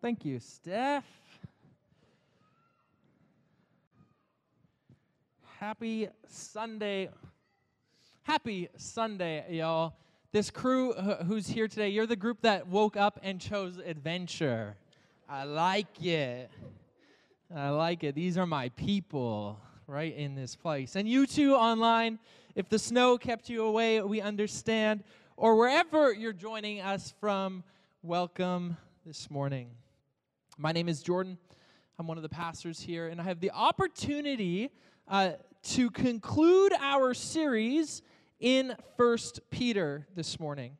Thank you, Steph. Happy Sunday. Happy Sunday, y'all. This crew who's here today, you're the group that woke up and chose adventure. I like it. I like it. These are my people right in this place. And you too online, if the snow kept you away, we understand. Or wherever you're joining us from, welcome this morning. My name is Jordan. I'm one of the pastors here, and I have the opportunity uh, to conclude our series in First Peter this morning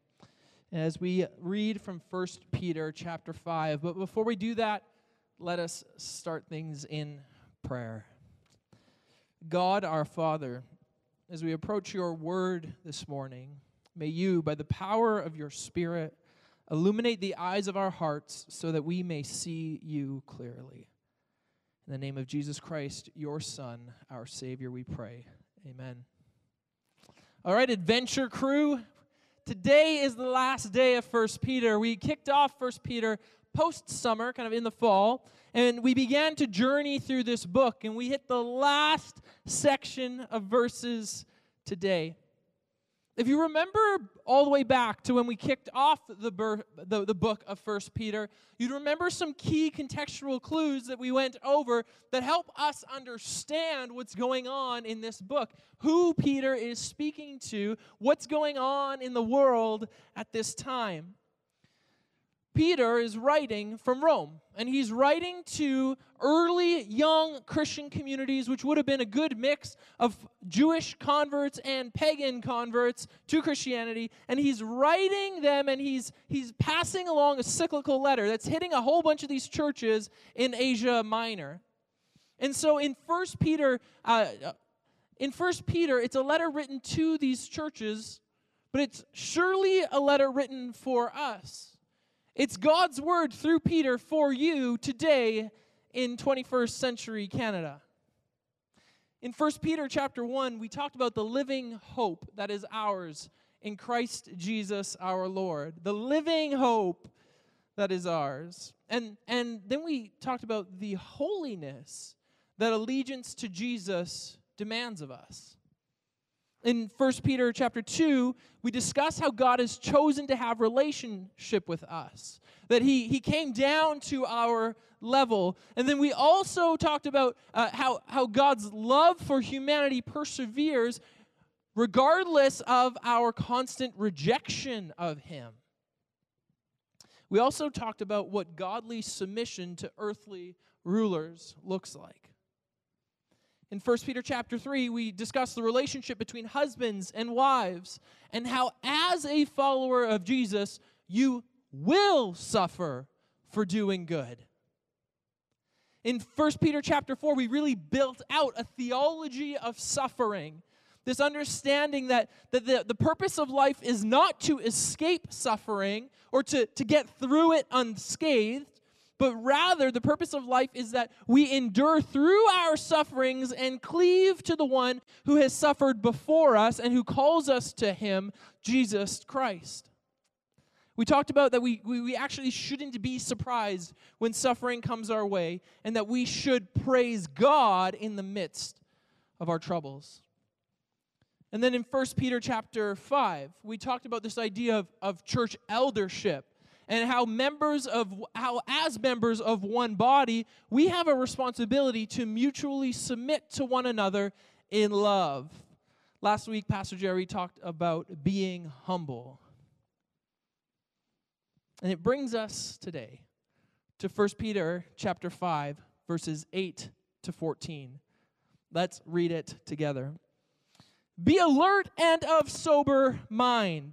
as we read from First Peter chapter 5. But before we do that, let us start things in prayer. God our Father, as we approach your word this morning, may you, by the power of your Spirit, Illuminate the eyes of our hearts so that we may see you clearly. In the name of Jesus Christ, your Son, our Savior, we pray. Amen. All right, adventure crew. Today is the last day of First Peter. We kicked off First Peter post summer, kind of in the fall, and we began to journey through this book, and we hit the last section of verses today. If you remember all the way back to when we kicked off the, ber- the, the book of First Peter, you'd remember some key contextual clues that we went over that help us understand what's going on in this book, who Peter is speaking to, what's going on in the world at this time. Peter is writing from Rome, and he's writing to early young Christian communities, which would have been a good mix of Jewish converts and pagan converts to Christianity. And he's writing them, and he's he's passing along a cyclical letter that's hitting a whole bunch of these churches in Asia Minor. And so in First Peter, uh, in First Peter, it's a letter written to these churches, but it's surely a letter written for us. It's God's word through Peter for you today in 21st century Canada. In 1 Peter chapter 1, we talked about the living hope that is ours in Christ Jesus our Lord. The living hope that is ours. And and then we talked about the holiness that allegiance to Jesus demands of us in 1 Peter chapter 2, we discuss how God has chosen to have relationship with us. That he, he came down to our level. And then we also talked about uh, how, how God's love for humanity perseveres regardless of our constant rejection of him. We also talked about what godly submission to earthly rulers looks like. In 1 Peter chapter 3, we discuss the relationship between husbands and wives and how, as a follower of Jesus, you will suffer for doing good. In 1 Peter chapter 4, we really built out a theology of suffering. This understanding that, that the, the purpose of life is not to escape suffering or to, to get through it unscathed, but rather the purpose of life is that we endure through our sufferings and cleave to the one who has suffered before us and who calls us to him, Jesus Christ. We talked about that we, we, we actually shouldn't be surprised when suffering comes our way and that we should praise God in the midst of our troubles. And then in 1 Peter chapter 5, we talked about this idea of, of church eldership and how members of how as members of one body we have a responsibility to mutually submit to one another in love. Last week pastor jerry talked about being humble. And it brings us today to 1 peter chapter 5 verses 8 to 14 let's read it together. Be alert and of sober mind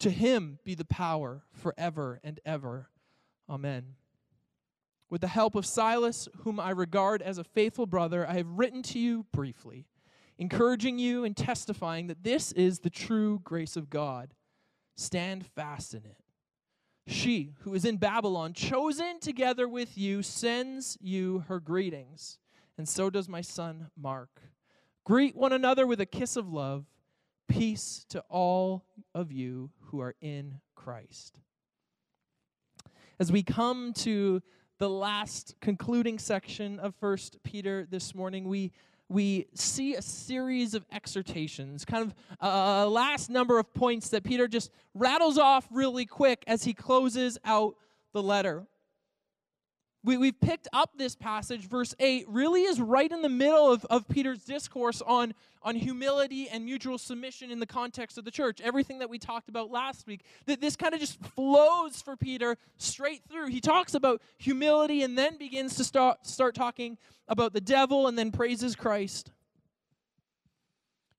To him be the power forever and ever. Amen. With the help of Silas, whom I regard as a faithful brother, I have written to you briefly, encouraging you and testifying that this is the true grace of God. Stand fast in it. She, who is in Babylon, chosen together with you, sends you her greetings, and so does my son Mark. Greet one another with a kiss of love. Peace to all of you who are in Christ. As we come to the last concluding section of First Peter this morning, we we see a series of exhortations, kind of a last number of points that Peter just rattles off really quick as he closes out the letter we, we've picked up this passage, verse 8, really is right in the middle of, of Peter's discourse on, on humility and mutual submission in the context of the church. Everything that we talked about last week, that this kind of just flows for Peter straight through. He talks about humility and then begins to start, start talking about the devil and then praises Christ.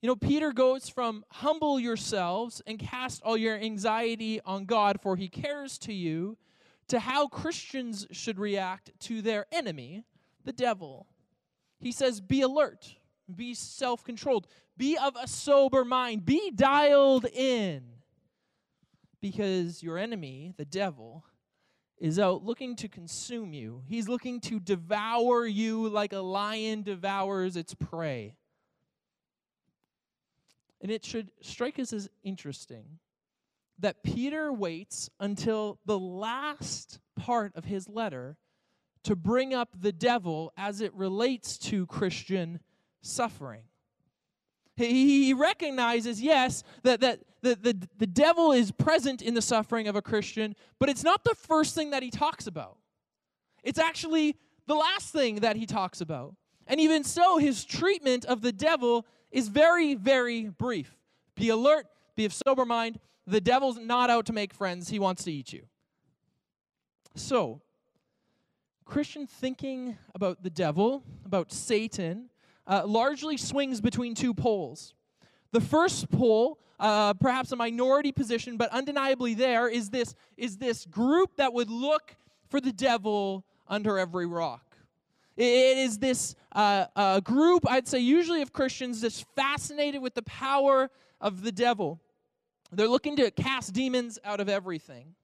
You know, Peter goes from humble yourselves and cast all your anxiety on God, for he cares to you to how Christians should react to their enemy, the devil. He says, Be alert, be self controlled, be of a sober mind, be dialed in. Because your enemy, the devil, is out looking to consume you. He's looking to devour you like a lion devours its prey. And it should strike us as interesting that Peter waits until the last part of his letter to bring up the devil as it relates to Christian suffering. He recognizes, yes, that, that the, the, the devil is present in the suffering of a Christian, but it's not the first thing that he talks about. It's actually the last thing that he talks about. And even so, his treatment of the devil is very, very brief. Be alert, be of sober mind, the devil's not out to make friends, he wants to eat you. So, Christian thinking about the devil, about Satan, uh, largely swings between two poles. The first pole, uh, perhaps a minority position, but undeniably there, is this, is this group that would look for the devil under every rock. It is this uh, uh, group, I'd say, usually of Christians, that's fascinated with the power of the devil. They're looking to cast demons out of everything.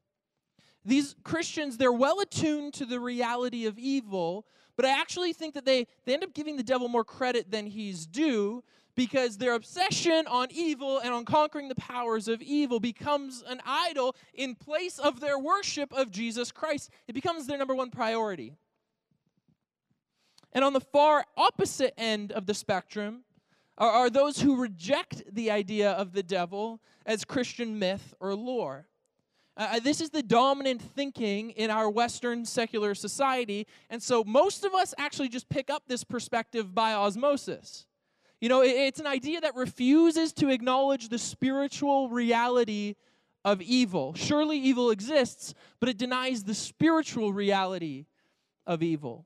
These Christians, they're well attuned to the reality of evil, but I actually think that they, they end up giving the devil more credit than he's due because their obsession on evil and on conquering the powers of evil becomes an idol in place of their worship of Jesus Christ. It becomes their number one priority. And on the far opposite end of the spectrum, are, are those who reject the idea of the devil as Christian myth or lore. Uh, uh, this is the dominant thinking in our Western secular society, and so most of us actually just pick up this perspective by osmosis. You know, it, it's an idea that refuses to acknowledge the spiritual reality of evil. Surely evil exists, but it denies the spiritual reality of evil.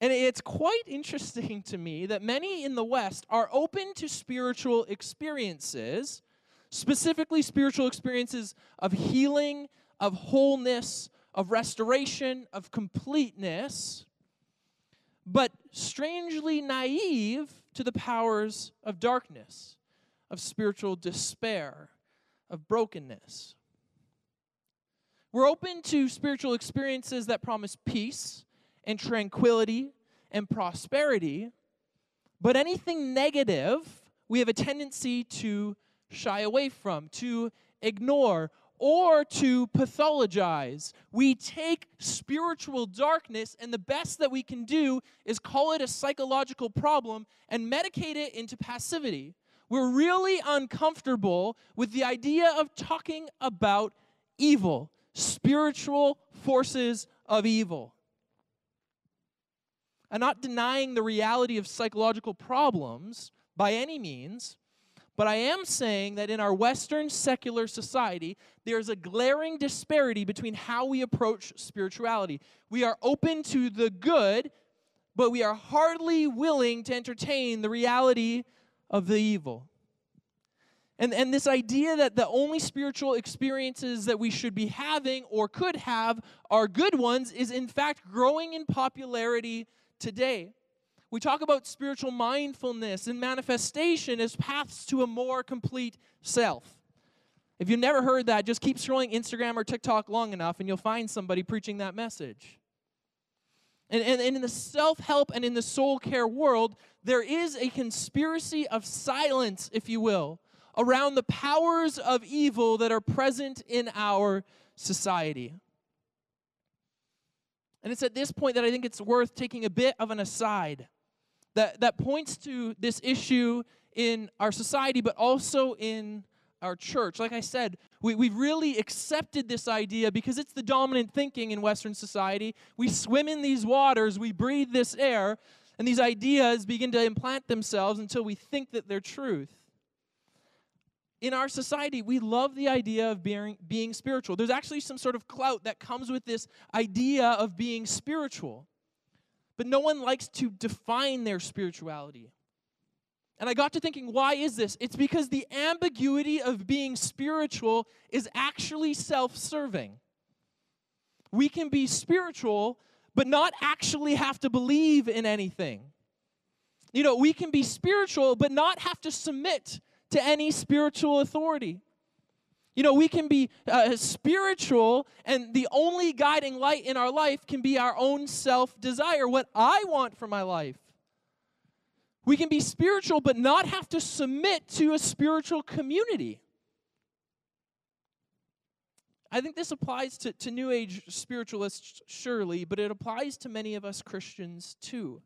And it's quite interesting to me that many in the West are open to spiritual experiences, specifically spiritual experiences of healing, of wholeness, of restoration, of completeness, but strangely naive to the powers of darkness, of spiritual despair, of brokenness. We're open to spiritual experiences that promise peace and tranquility and prosperity, but anything negative, we have a tendency to shy away from, to ignore, or to pathologize. We take spiritual darkness, and the best that we can do is call it a psychological problem and medicate it into passivity. We're really uncomfortable with the idea of talking about evil, spiritual forces of evil. I'm not denying the reality of psychological problems by any means, but I am saying that in our Western secular society, there's a glaring disparity between how we approach spirituality. We are open to the good, but we are hardly willing to entertain the reality of the evil. And, and this idea that the only spiritual experiences that we should be having or could have are good ones is in fact growing in popularity today. We talk about spiritual mindfulness and manifestation as paths to a more complete self. If you've never heard that, just keep scrolling Instagram or TikTok long enough and you'll find somebody preaching that message. And, and, and in the self help and in the soul care world, there is a conspiracy of silence, if you will, around the powers of evil that are present in our society. And it's at this point that I think it's worth taking a bit of an aside that, that points to this issue in our society, but also in our church. Like I said, we, we've really accepted this idea because it's the dominant thinking in Western society. We swim in these waters, we breathe this air, and these ideas begin to implant themselves until we think that they're truth in our society, we love the idea of being, being spiritual. There's actually some sort of clout that comes with this idea of being spiritual. But no one likes to define their spirituality. And I got to thinking, why is this? It's because the ambiguity of being spiritual is actually self serving. We can be spiritual, but not actually have to believe in anything. You know, we can be spiritual, but not have to submit to any spiritual authority. You know, we can be uh, spiritual, and the only guiding light in our life can be our own self desire, what I want for my life. We can be spiritual, but not have to submit to a spiritual community. I think this applies to, to New Age spiritualists, surely, but it applies to many of us Christians too.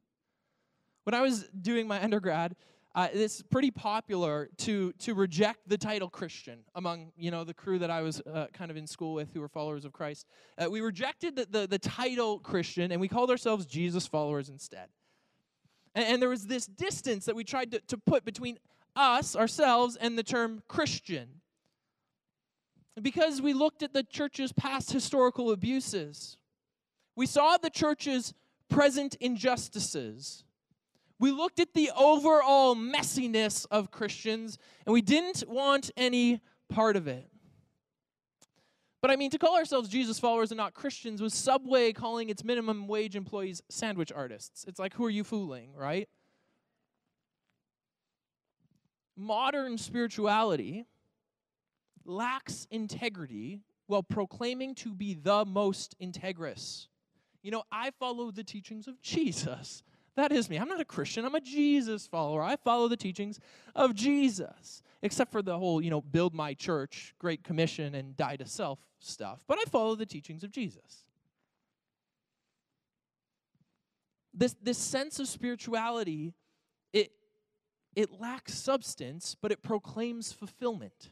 When I was doing my undergrad, uh, it's pretty popular to to reject the title Christian among you know the crew that I was uh, kind of in school with who were followers of Christ. Uh, we rejected the, the, the title Christian and we called ourselves Jesus followers instead. And, and there was this distance that we tried to, to put between us ourselves and the term Christian. Because we looked at the church's past historical abuses, we saw the church's present injustices we looked at the overall messiness of Christians and we didn't want any part of it. But I mean, to call ourselves Jesus followers and not Christians was Subway calling its minimum wage employees sandwich artists. It's like, who are you fooling, right? Modern spirituality lacks integrity while proclaiming to be the most integrous. You know, I follow the teachings of Jesus. That is me. I'm not a Christian. I'm a Jesus follower. I follow the teachings of Jesus, except for the whole, you know, build my church, Great Commission, and die to self stuff. But I follow the teachings of Jesus. This, this sense of spirituality, it, it lacks substance, but it proclaims fulfillment.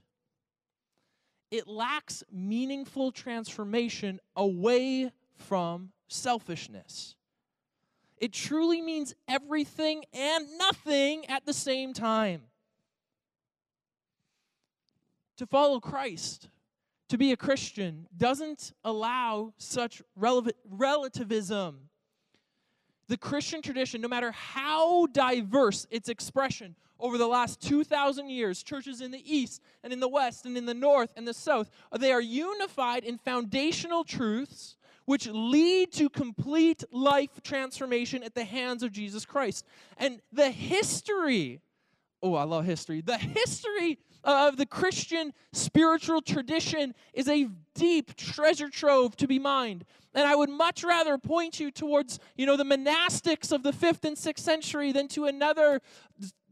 It lacks meaningful transformation away from selfishness. It truly means everything and nothing at the same time. To follow Christ, to be a Christian, doesn't allow such relativism. The Christian tradition, no matter how diverse its expression over the last 2,000 years, churches in the East and in the West and in the North and the South, they are unified in foundational truths which lead to complete life transformation at the hands of Jesus Christ. And the history, oh, I love history. The history of the Christian spiritual tradition is a deep treasure trove to be mined. And I would much rather point you towards, you know, the monastics of the 5th and 6th century than to another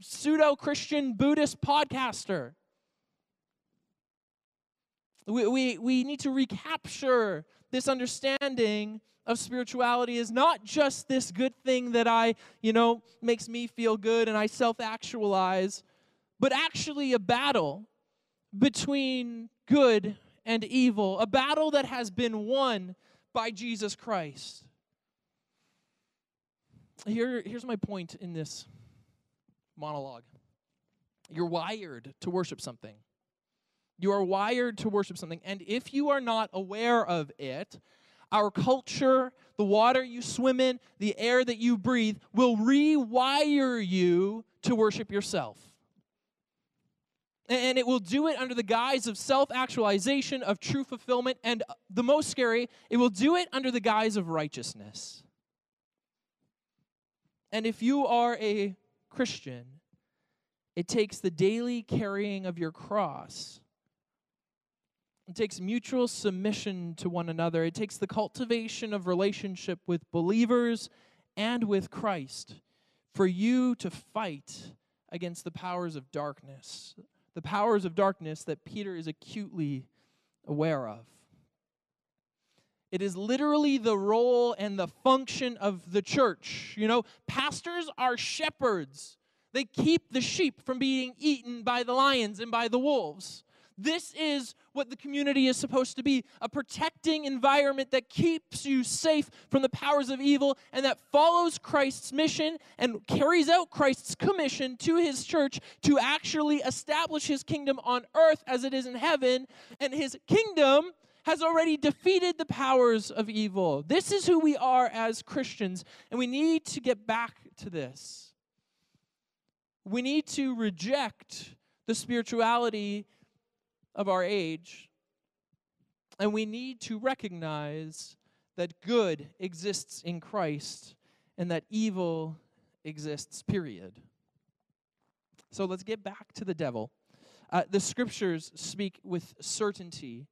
pseudo-Christian Buddhist podcaster. We, we, we need to recapture this understanding of spirituality is not just this good thing that I, you know, makes me feel good and I self actualize, but actually a battle between good and evil, a battle that has been won by Jesus Christ. Here, here's my point in this monologue you're wired to worship something. You are wired to worship something. And if you are not aware of it, our culture, the water you swim in, the air that you breathe will rewire you to worship yourself. And it will do it under the guise of self actualization, of true fulfillment, and uh, the most scary, it will do it under the guise of righteousness. And if you are a Christian, it takes the daily carrying of your cross. It takes mutual submission to one another. It takes the cultivation of relationship with believers and with Christ for you to fight against the powers of darkness, the powers of darkness that Peter is acutely aware of. It is literally the role and the function of the church. You know, pastors are shepherds. They keep the sheep from being eaten by the lions and by the wolves. This is what the community is supposed to be a protecting environment that keeps you safe from the powers of evil and that follows Christ's mission and carries out Christ's commission to his church to actually establish his kingdom on earth as it is in heaven. And his kingdom has already defeated the powers of evil. This is who we are as Christians, and we need to get back to this. We need to reject the spirituality of our age, and we need to recognize that good exists in Christ and that evil exists, period. So let's get back to the devil. Uh, the scriptures speak with certainty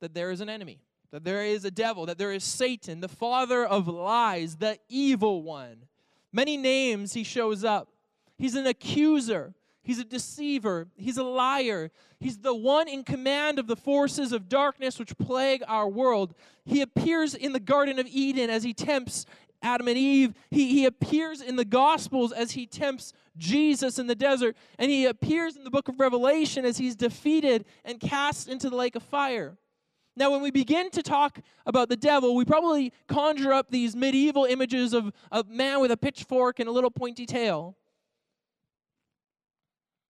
that there is an enemy, that there is a devil, that there is Satan, the father of lies, the evil one. Many names he shows up. He's an accuser, he's a deceiver, he's a liar, he's the one in command of the forces of darkness which plague our world. He appears in the Garden of Eden as he tempts Adam and Eve. He, he appears in the Gospels as he tempts Jesus in the desert. And he appears in the book of Revelation as he's defeated and cast into the lake of fire. Now, when we begin to talk about the devil, we probably conjure up these medieval images of a man with a pitchfork and a little pointy tail.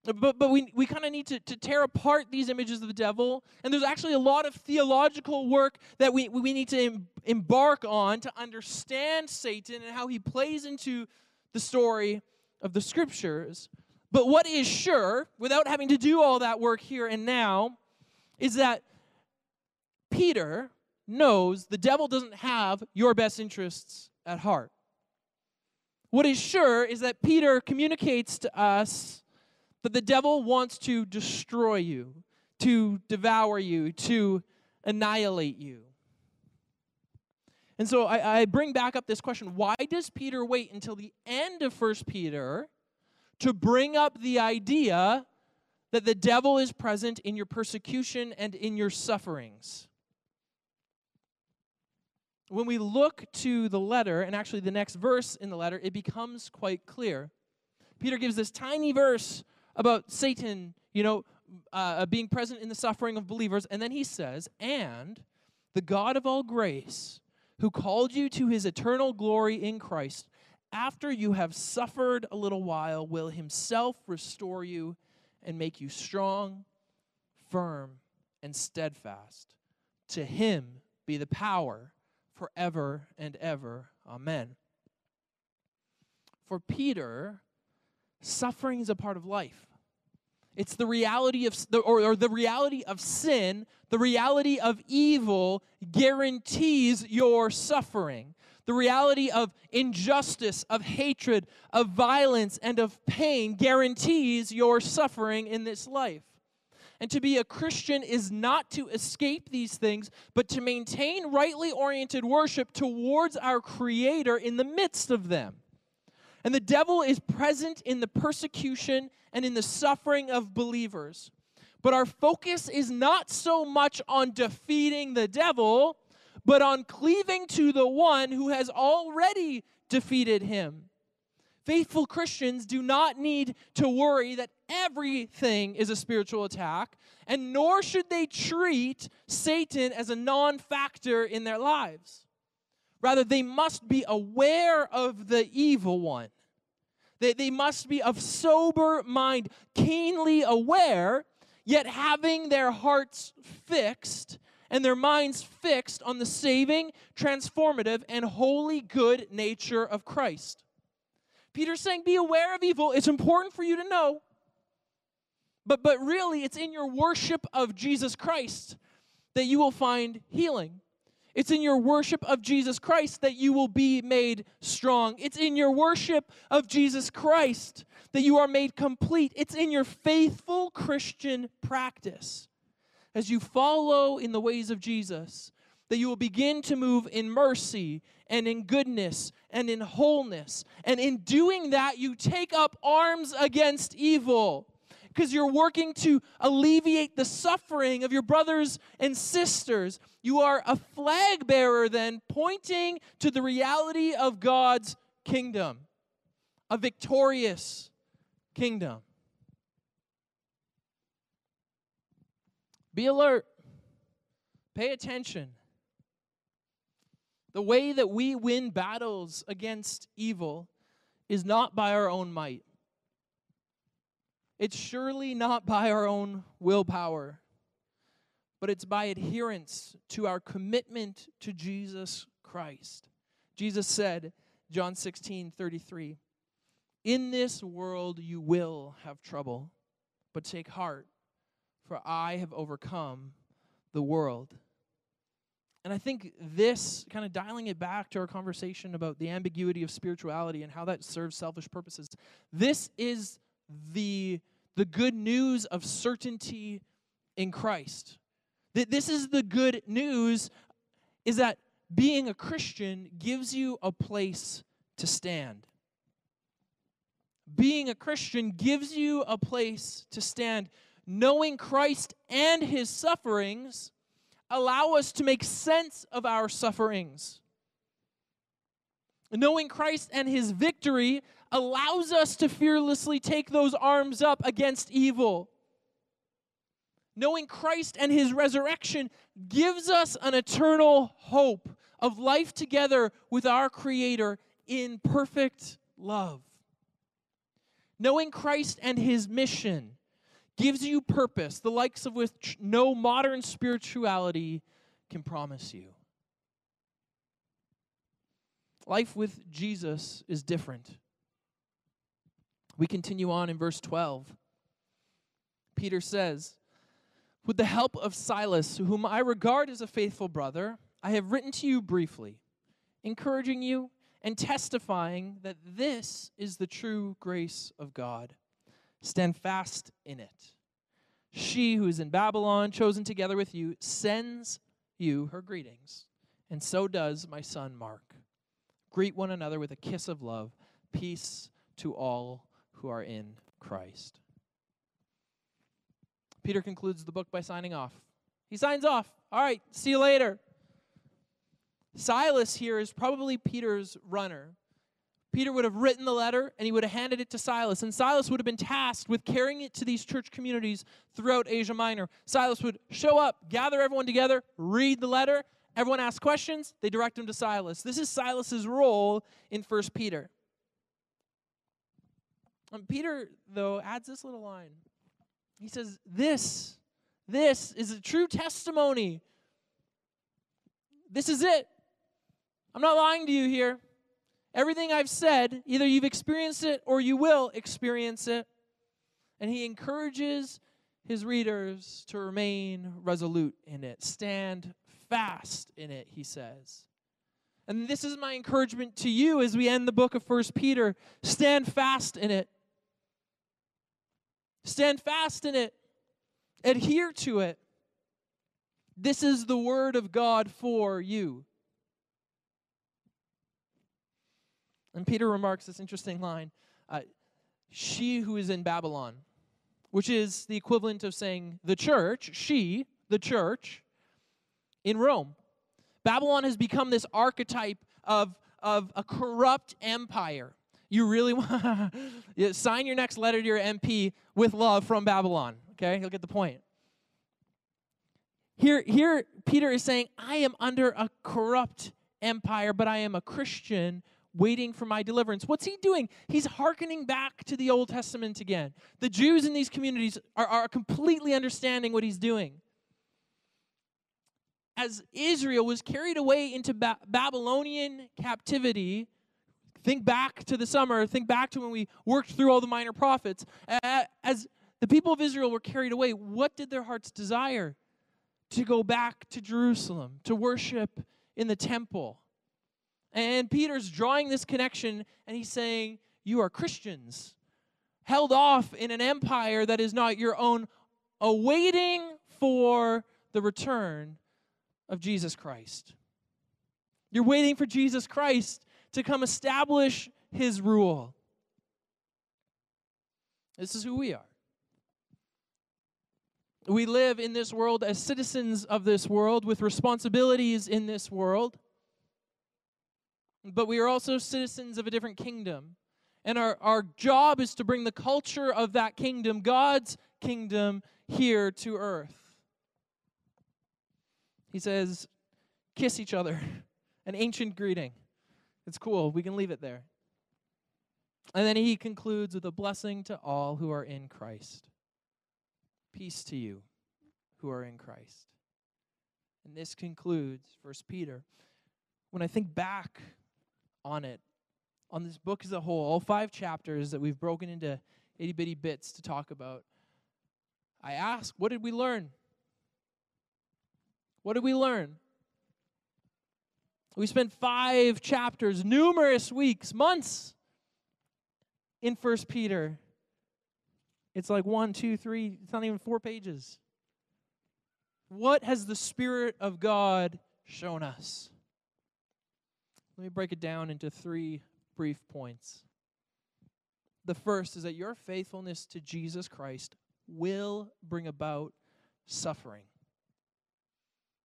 But, but we, we kind of need to, to tear apart these images of the devil. And there's actually a lot of theological work that we, we need to em, embark on to understand Satan and how he plays into the story of the scriptures. But what is sure, without having to do all that work here and now, is that Peter knows the devil doesn't have your best interests at heart. What is sure is that Peter communicates to us that the devil wants to destroy you, to devour you, to annihilate you. And so I, I, bring back up this question why does Peter wait until the end of First Peter to bring up the idea that the devil is present in your persecution and in your sufferings? when we look to the letter, and actually the next verse in the letter, it becomes quite clear. Peter gives this tiny verse about Satan, you know, uh, uh, being present in the suffering of believers, and then he says, And the God of all grace, who called you to his eternal glory in Christ, after you have suffered a little while, will himself restore you and make you strong, firm, and steadfast. To him be the power forever and ever. Amen. For Peter, suffering is a part of life. It's the reality of or, or the reality of sin, the reality of evil guarantees your suffering. The reality of injustice, of hatred, of violence, and of pain guarantees your suffering in this life. And to be a Christian is not to escape these things, but to maintain rightly oriented worship towards our Creator in the midst of them. And the devil is present in the persecution and in the suffering of believers. But our focus is not so much on defeating the devil, but on cleaving to the one who has already defeated him. Faithful Christians do not need to worry that everything is a spiritual attack, and nor should they treat Satan as a non factor in their lives. Rather, they must be aware of the evil one. They, they must be of sober mind, keenly aware, yet having their hearts fixed and their minds fixed on the saving, transformative, and holy good nature of Christ. Peter's saying, Be aware of evil. It's important for you to know. But, but really, it's in your worship of Jesus Christ that you will find healing. It's in your worship of Jesus Christ that you will be made strong. It's in your worship of Jesus Christ that you are made complete. It's in your faithful Christian practice as you follow in the ways of Jesus that you will begin to move in mercy and in goodness and in wholeness. And in doing that, you take up arms against evil because you're working to alleviate the suffering of your brothers and sisters. You are a flag bearer, then, pointing to the reality of God's kingdom, a victorious kingdom. Be alert, pay attention. The way that we win battles against evil is not by our own might. It's surely not by our own willpower, but it's by adherence to our commitment to Jesus Christ. Jesus said, John 16 33, In this world you will have trouble, but take heart, for I have overcome the world. And I think this, kind of dialing it back to our conversation about the ambiguity of spirituality and how that serves selfish purposes, this is the, the good news of certainty in Christ. That this is the good news is that being a Christian gives you a place to stand. Being a Christian gives you a place to stand. Knowing Christ and his sufferings allow us to make sense of our sufferings. Knowing Christ and his victory allows us to fearlessly take those arms up against evil. Knowing Christ and his resurrection gives us an eternal hope of life together with our Creator in perfect love. Knowing Christ and his mission gives you purpose, the likes of which no modern spirituality can promise you. Life with Jesus is different. We continue on in verse 12. Peter says, With the help of Silas, whom I regard as a faithful brother, I have written to you briefly, encouraging you and testifying that this is the true grace of God. Stand fast in it. She who is in Babylon, chosen together with you, sends you her greetings, and so does my son Mark. Greet one another with a kiss of love. Peace to all who are in Christ. Peter concludes the book by signing off. He signs off. All right, see you later. Silas here is probably Peter's runner. Peter would have written the letter and he would have handed it to Silas. And Silas would have been tasked with carrying it to these church communities throughout Asia Minor. Silas would show up, gather everyone together, read the letter. Everyone asks questions, they direct them to Silas. This is Silas's role in First Peter. And Peter, though, adds this little line. He says, This, this is a true testimony. This is it. I'm not lying to you here. Everything I've said, either you've experienced it or you will experience it. And he encourages his readers to remain resolute in it, stand fast in it, he says. And this is my encouragement to you as we end the book of First Peter. Stand fast in it. Stand fast in it. Adhere to it. This is the word of God for you. And Peter remarks this interesting line uh, She who is in Babylon, which is the equivalent of saying the church, she, the church, in Rome. Babylon has become this archetype of, of a corrupt empire. You really want sign your next letter to your MP with love from Babylon. Okay, you'll get the point. Here, here, Peter is saying, I am under a corrupt empire, but I am a Christian waiting for my deliverance. What's he doing? He's hearkening back to the Old Testament again. The Jews in these communities are, are completely understanding what he's doing. As Israel was carried away into ba- Babylonian captivity, think back to the summer, think back to when we worked through all the minor prophets. As The people of Israel were carried away. What did their hearts desire? To go back to Jerusalem, to worship in the temple. And Peter's drawing this connection and he's saying, You are Christians, held off in an empire that is not your own, awaiting for the return of Jesus Christ. You're waiting for Jesus Christ to come establish his rule. This is who we are. We live in this world as citizens of this world with responsibilities in this world. But we are also citizens of a different kingdom. And our, our job is to bring the culture of that kingdom, God's kingdom, here to earth. He says, kiss each other, an ancient greeting. It's cool. We can leave it there. And then he concludes with a blessing to all who are in Christ. Peace to you who are in Christ. And this concludes First Peter. When I think back on it, on this book as a whole, all five chapters that we've broken into itty bitty bits to talk about, I ask, what did we learn? What did we learn? We spent five chapters, numerous weeks, months in First Peter. It's like one, two, three, it's not even four pages. What has the Spirit of God shown us? Let me break it down into three brief points. The first is that your faithfulness to Jesus Christ will bring about suffering.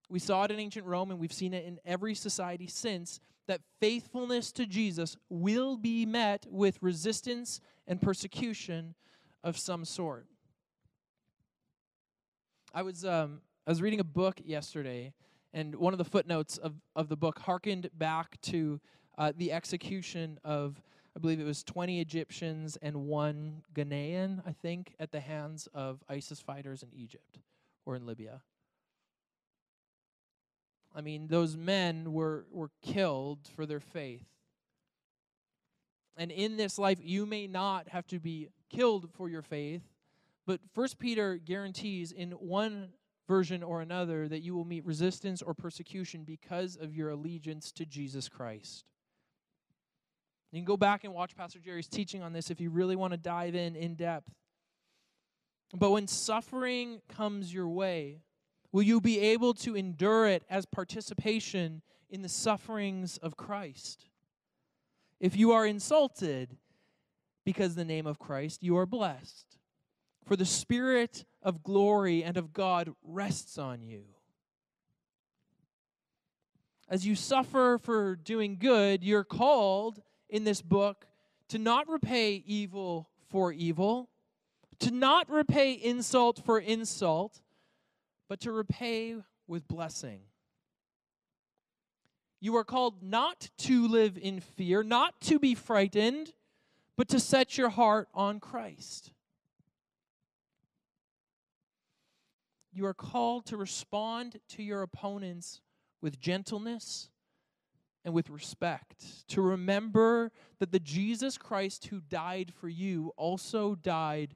We saw it in ancient Rome and we've seen it in every society since that faithfulness to Jesus will be met with resistance and persecution of some sort. I was um, I was reading a book yesterday, and one of the footnotes of, of the book harkened back to uh, the execution of, I believe it was 20 Egyptians and one Ghanaian, I think, at the hands of ISIS fighters in Egypt or in Libya. I mean, those men were, were killed for their faith. And in this life, you may not have to be killed for your faith, but First Peter guarantees in one version or another that you will meet resistance or persecution because of your allegiance to Jesus Christ. You can go back and watch Pastor Jerry's teaching on this if you really want to dive in in depth. But when suffering comes your way, will you be able to endure it as participation in the sufferings of Christ? If you are insulted because the name of Christ, you are blessed. For the Spirit of glory and of God rests on you. As you suffer for doing good, you're called in this book to not repay evil for evil, to not repay insult for insult, but to repay with blessing. You are called not to live in fear, not to be frightened, but to set your heart on Christ. You are called to respond to your opponents with gentleness and with respect, to remember that the Jesus Christ who died for you also died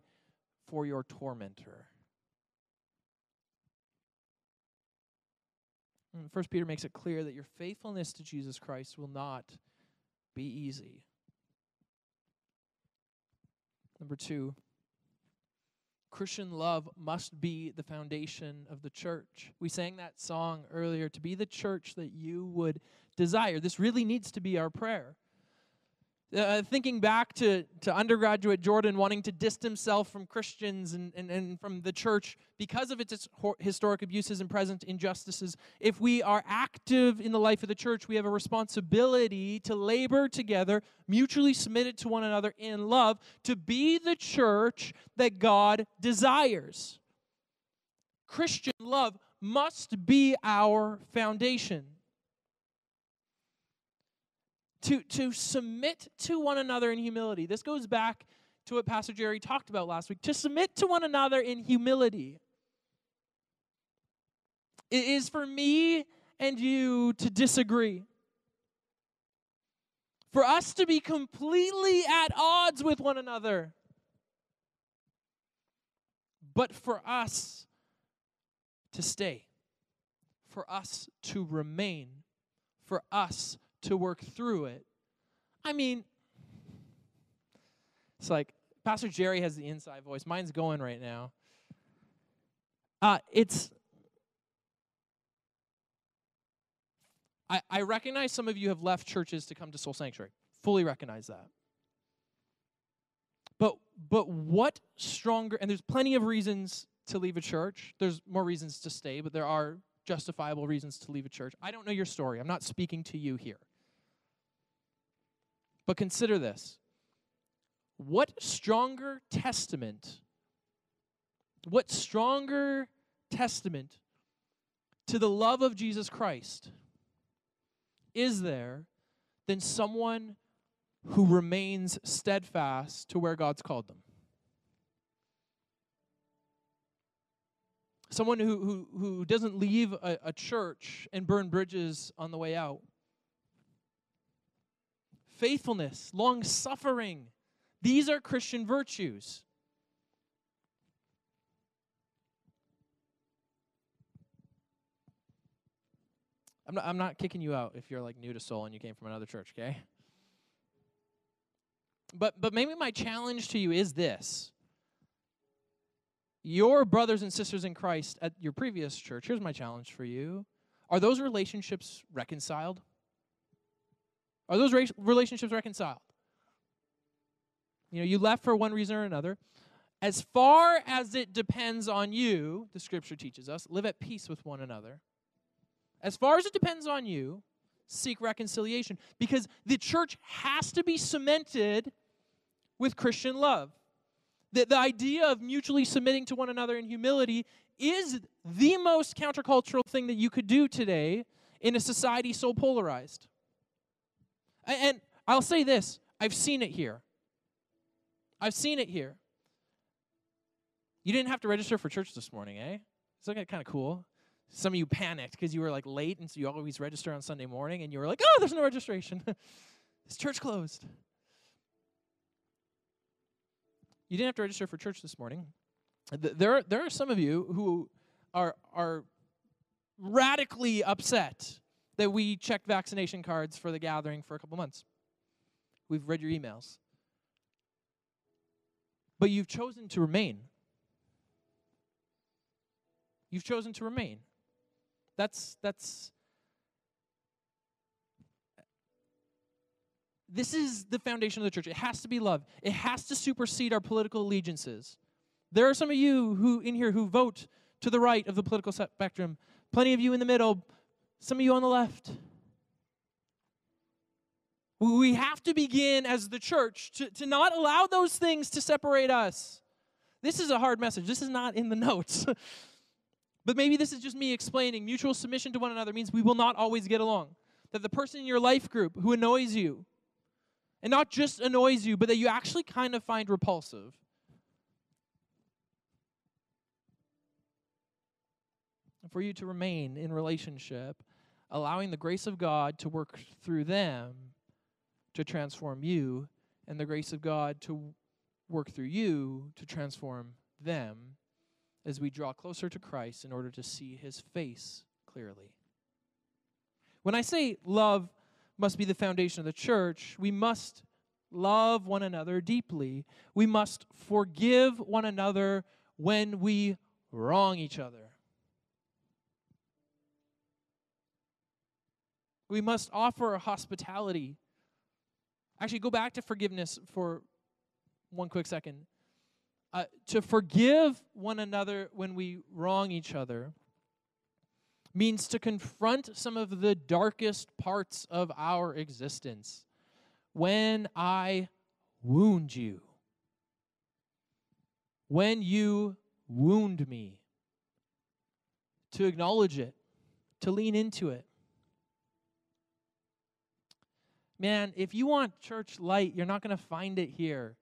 for your tormentor. Mm, First Peter makes it clear that your faithfulness to Jesus Christ will not be easy. Number two, Christian love must be the foundation of the church. We sang that song earlier to be the church that you would desire. This really needs to be our prayer. Uh, thinking back to, to undergraduate Jordan wanting to distance himself from Christians and, and, and from the church because of its historic abuses and present injustices, if we are active in the life of the church, we have a responsibility to labor together, mutually submitted to one another in love, to be the church that God desires. Christian love must be our foundation to, to submit to one another in humility. This goes back to what Pastor Jerry talked about last week. To submit to one another in humility. It is for me and you to disagree. For us to be completely at odds with one another. but for us to stay, for us to remain, for us to work through it. I mean, it's like Pastor Jerry has the inside voice. Mine's going right now. Uh, it's I, I recognize some of you have left churches to come to Soul Sanctuary. Fully recognize that. But but what stronger and there's plenty of reasons to leave a church. There's more reasons to stay, but there are justifiable reasons to leave a church. I don't know your story. I'm not speaking to you here. But consider this. What stronger testament what stronger testament to the love of Jesus Christ is there than someone who remains steadfast to where God's called them? Someone who, who, who doesn't leave a, a church and burn bridges on the way out. Faithfulness, long suffering. These are Christian virtues. I'm not, I'm not kicking you out if you're like new to Soul and you came from another church, okay? But but maybe my challenge to you is this. Your brothers and sisters in Christ at your previous church, here's my challenge for you. Are those relationships reconciled? Are those relationships reconciled? You know, you left for one reason or another. As far as it depends on you, the scripture teaches us, live at peace with one another. As far as it depends on you, seek reconciliation because the church has to be cemented with Christian love. The, the idea of mutually submitting to one another in humility is the most countercultural thing that you could do today in a society so polarized. And, I'll say this I've seen it here. I've seen it here. You didn't have to register for church this morning, eh? Isn't that kind of cool? Some of you panicked because you were like late, and so you always register on Sunday morning, and you were like, oh, there's no registration. this church closed. You didn't have to register for church this morning. There, there are some of you who are, are radically upset that we checked vaccination cards for the gathering for a couple months. We've read your emails. But you've chosen to remain. You've chosen to remain. That's that's this is the foundation of the church. It has to be love. It has to supersede our political allegiances. There are some of you who in here who vote to the right of the political spectrum. Plenty of you in the middle. Some of you on the left. We have to begin as the church to, to not allow those things to separate us. This is a hard message. This is not in the notes. But maybe this is just me explaining mutual submission to one another means we will not always get along. That the person in your life group who annoys you, and not just annoys you, but that you actually kind of find repulsive, for you to remain in relationship, allowing the grace of God to work through them to transform you, and the grace of God to work through you to transform them as we draw closer to Christ in order to see his face clearly. When I say love must be the foundation of the church, we must love one another deeply. We must forgive one another when we wrong each other. We must offer hospitality. Actually, go back to forgiveness for one quick second. Uh, to forgive one another when we wrong each other means to confront some of the darkest parts of our existence. When I wound you, when you wound me, to acknowledge it, to lean into it. Man, if you want church light, you're not going to find it here.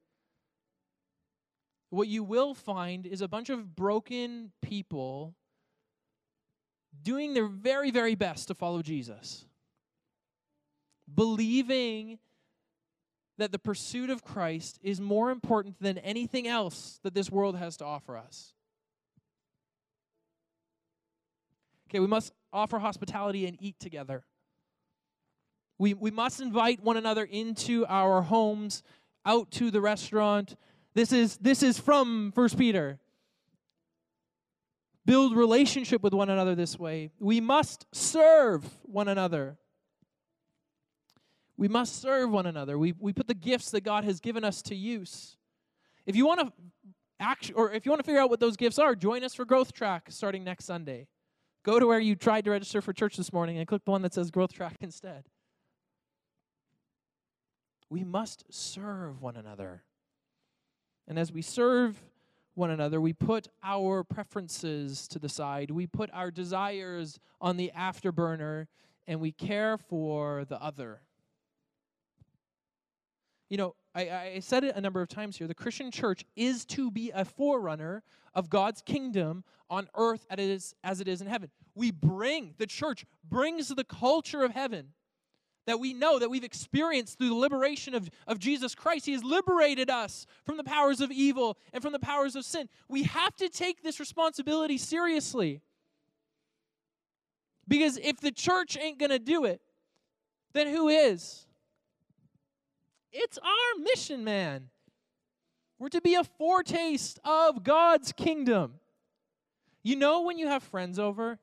What you will find is a bunch of broken people doing their very, very best to follow Jesus, believing that the pursuit of Christ is more important than anything else that this world has to offer us. Okay, we must offer hospitality and eat together. We, we must invite one another into our homes, out to the restaurant. This is, this is from First Peter. Build relationship with one another this way. We must serve one another. We must serve one another. We, we put the gifts that God has given us to use. If you want to act, or if you want to figure out what those gifts are, join us for Growth Track starting next Sunday. Go to where you tried to register for church this morning and click the one that says Growth Track instead. We must serve one another. And as we serve one another, we put our preferences to the side, we put our desires on the afterburner, and we care for the other. You know, I, I said it a number of times here. The Christian church is to be a forerunner of God's kingdom on earth as it is, as it is in heaven. We bring, the church brings the culture of heaven that we know that we've experienced through the liberation of, of Jesus Christ. He has liberated us from the powers of evil and from the powers of sin. We have to take this responsibility seriously. Because if the church ain't going to do it, then who is? It's our mission, man. We're to be a foretaste of God's kingdom. You know when you have friends over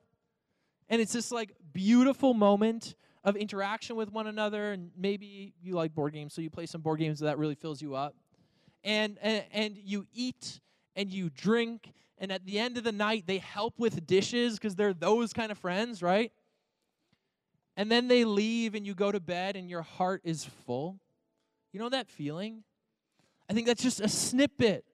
and it's this like beautiful moment of interaction with one another and maybe you like board games so you play some board games that really fills you up. And and, and you eat and you drink and at the end of the night they help with dishes because they're those kind of friends, right? And then they leave and you go to bed and your heart is full. You know that feeling? I think that's just a snippet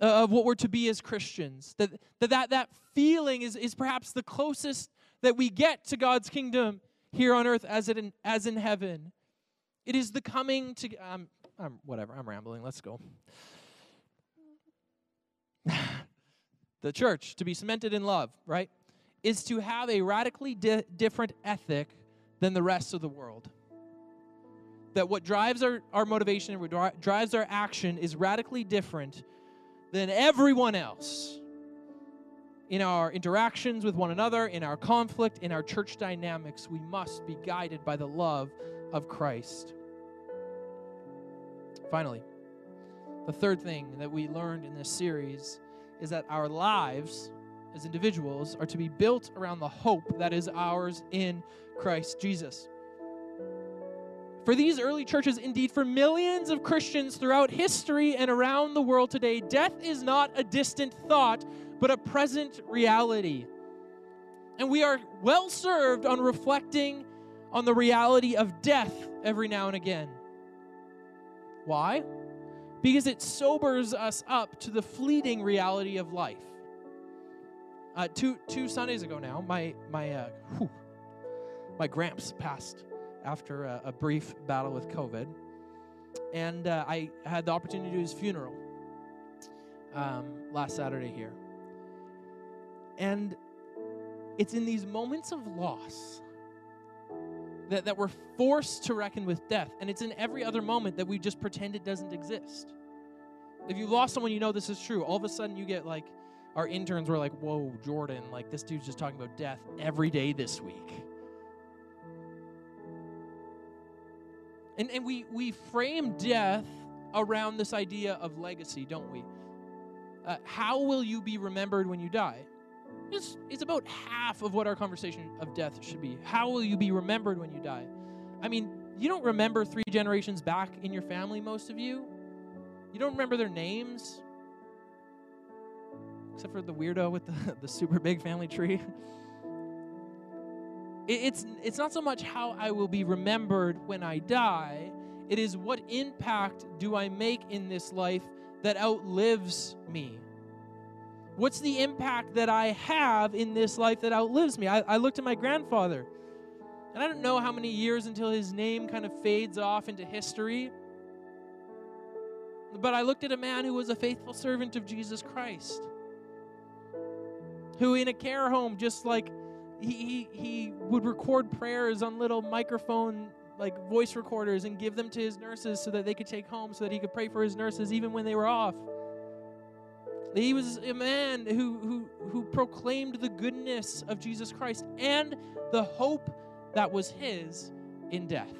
of what we're to be as Christians. That that, that, that feeling is, is perhaps the closest that we get to God's kingdom here on earth as, it in, as in heaven. It is the coming to, um, um, whatever, I'm rambling, let's go. the church, to be cemented in love, right, is to have a radically di- different ethic than the rest of the world that what drives our, our motivation and what drives our action is radically different than everyone else in our interactions with one another, in our conflict, in our church dynamics, we must be guided by the love of Christ. Finally, the third thing that we learned in this series is that our lives as individuals are to be built around the hope that is ours in Christ Jesus. For these early churches, indeed, for millions of Christians throughout history and around the world today, death is not a distant thought, but a present reality. And we are well served on reflecting on the reality of death every now and again. Why? Because it sobers us up to the fleeting reality of life. Uh, two two Sundays ago now, my my uh, whew, my gramps passed after a, a brief battle with COVID. And uh, I had the opportunity to do his funeral um, last Saturday here. And it's in these moments of loss that, that we're forced to reckon with death. And it's in every other moment that we just pretend it doesn't exist. If you lost someone, you know this is true. All of a sudden, you get like, our interns were like, whoa, Jordan, like this dude's just talking about death every day this week. And, and we, we frame death around this idea of legacy, don't we? Uh, how will you be remembered when you die? It's, it's about half of what our conversation of death should be. How will you be remembered when you die? I mean, you don't remember three generations back in your family, most of you. You don't remember their names, except for the weirdo with the, the super big family tree. It's, it's not so much how I will be remembered when I die, it is what impact do I make in this life that outlives me? What's the impact that I have in this life that outlives me? I, I looked at my grandfather, and I don't know how many years until his name kind of fades off into history. But I looked at a man who was a faithful servant of Jesus Christ, who in a care home, just like he, he, he would record prayers on little microphone like voice recorders and give them to his nurses so that they could take home so that he could pray for his nurses even when they were off He was a man who, who, who proclaimed the goodness of Jesus Christ and the hope that was his in death.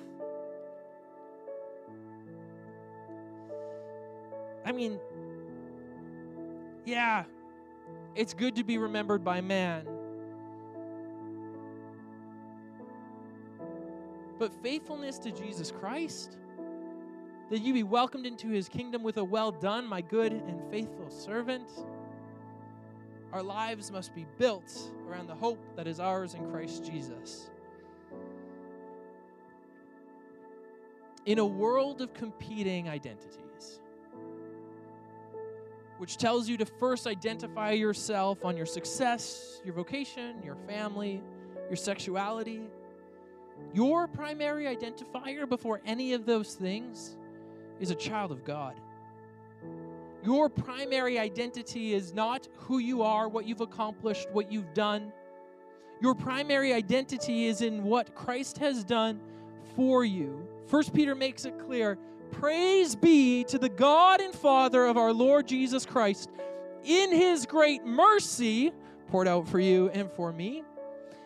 I mean, yeah, it's good to be remembered by man. But faithfulness to Jesus Christ, that you be welcomed into his kingdom with a well done, my good and faithful servant. Our lives must be built around the hope that is ours in Christ Jesus. In a world of competing identities, which tells you to first identify yourself on your success, your vocation, your family, your sexuality, your primary identifier before any of those things is a child of God. Your primary identity is not who you are, what you've accomplished, what you've done. Your primary identity is in what Christ has done for you. First Peter makes it clear Praise be to the God and Father of our Lord Jesus Christ. In his great mercy, poured out for you and for me,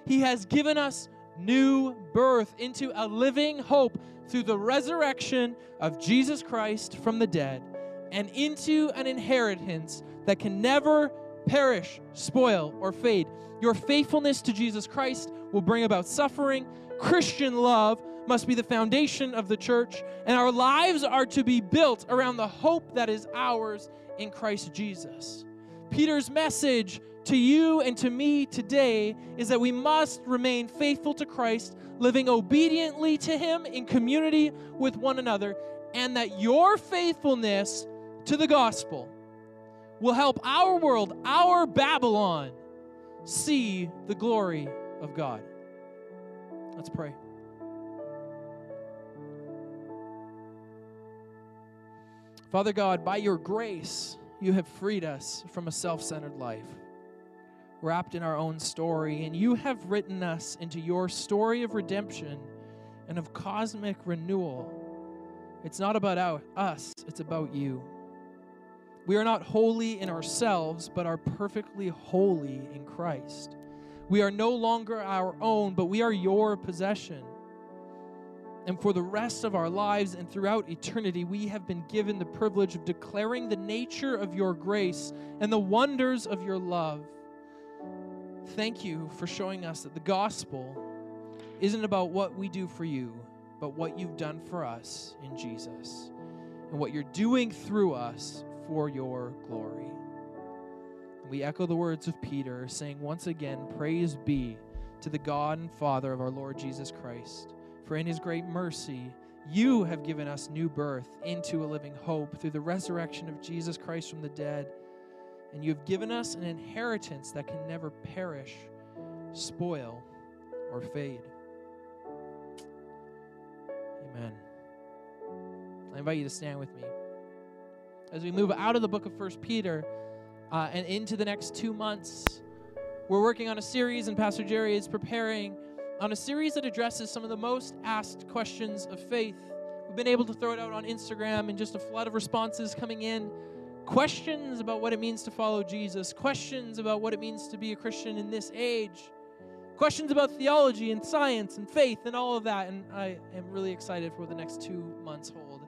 he has given us new birth into a living hope through the resurrection of Jesus Christ from the dead and into an inheritance that can never perish, spoil, or fade. Your faithfulness to Jesus Christ will bring about suffering. Christian love must be the foundation of the church, and our lives are to be built around the hope that is ours in Christ Jesus. Peter's message to you and to me today is that we must remain faithful to Christ, living obediently to Him in community with one another, and that your faithfulness to the gospel will help our world, our Babylon, see the glory of God. Let's pray. Father God, by your grace, you have freed us from a self centered life wrapped in our own story, and you have written us into your story of redemption and of cosmic renewal. It's not about our, us, it's about you. We are not holy in ourselves, but are perfectly holy in Christ. We are no longer our own, but we are your possession. And for the rest of our lives and throughout eternity, we have been given the privilege of declaring the nature of your grace and the wonders of your love. Thank you for showing us that the gospel isn't about what we do for you, but what you've done for us in Jesus and what you're doing through us for your glory. We echo the words of Peter, saying once again, Praise be to the God and Father of our Lord Jesus Christ, for in his great mercy, you have given us new birth into a living hope through the resurrection of Jesus Christ from the dead and you have given us an inheritance that can never perish, spoil, or fade. Amen. I invite you to stand with me. As we move out of the book of First Peter uh, and into the next two months, we're working on a series, and Pastor Jerry is preparing on a series that addresses some of the most asked questions of faith. We've been able to throw it out on Instagram and just a flood of responses coming in questions about what it means to follow Jesus, questions about what it means to be a Christian in this age, questions about theology and science and faith and all of that. And I am really excited for what the next two months hold.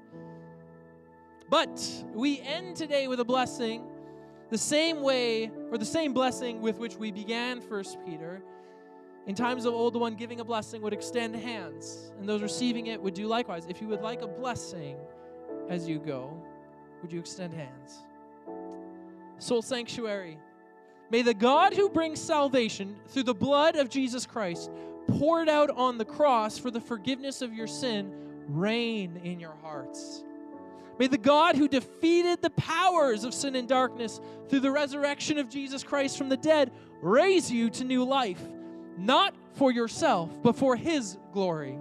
But we end today with a blessing, the same way, or the same blessing with which we began First Peter. In times of old, the one giving a blessing would extend hands, and those receiving it would do likewise. If you would like a blessing as you go, would you extend hands? Soul Sanctuary. May the God who brings salvation through the blood of Jesus Christ, poured out on the cross for the forgiveness of your sin, reign in your hearts. May the God who defeated the powers of sin and darkness through the resurrection of Jesus Christ from the dead raise you to new life, not for yourself, but for his glory.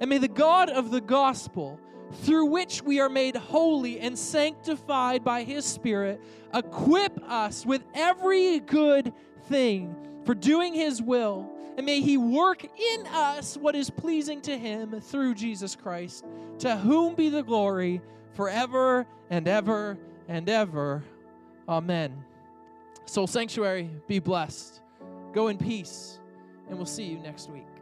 And may the God of the gospel through which we are made holy and sanctified by His Spirit, equip us with every good thing for doing His will. And may He work in us what is pleasing to Him through Jesus Christ, to whom be the glory forever and ever and ever. Amen. Soul Sanctuary, be blessed. Go in peace, and we'll see you next week.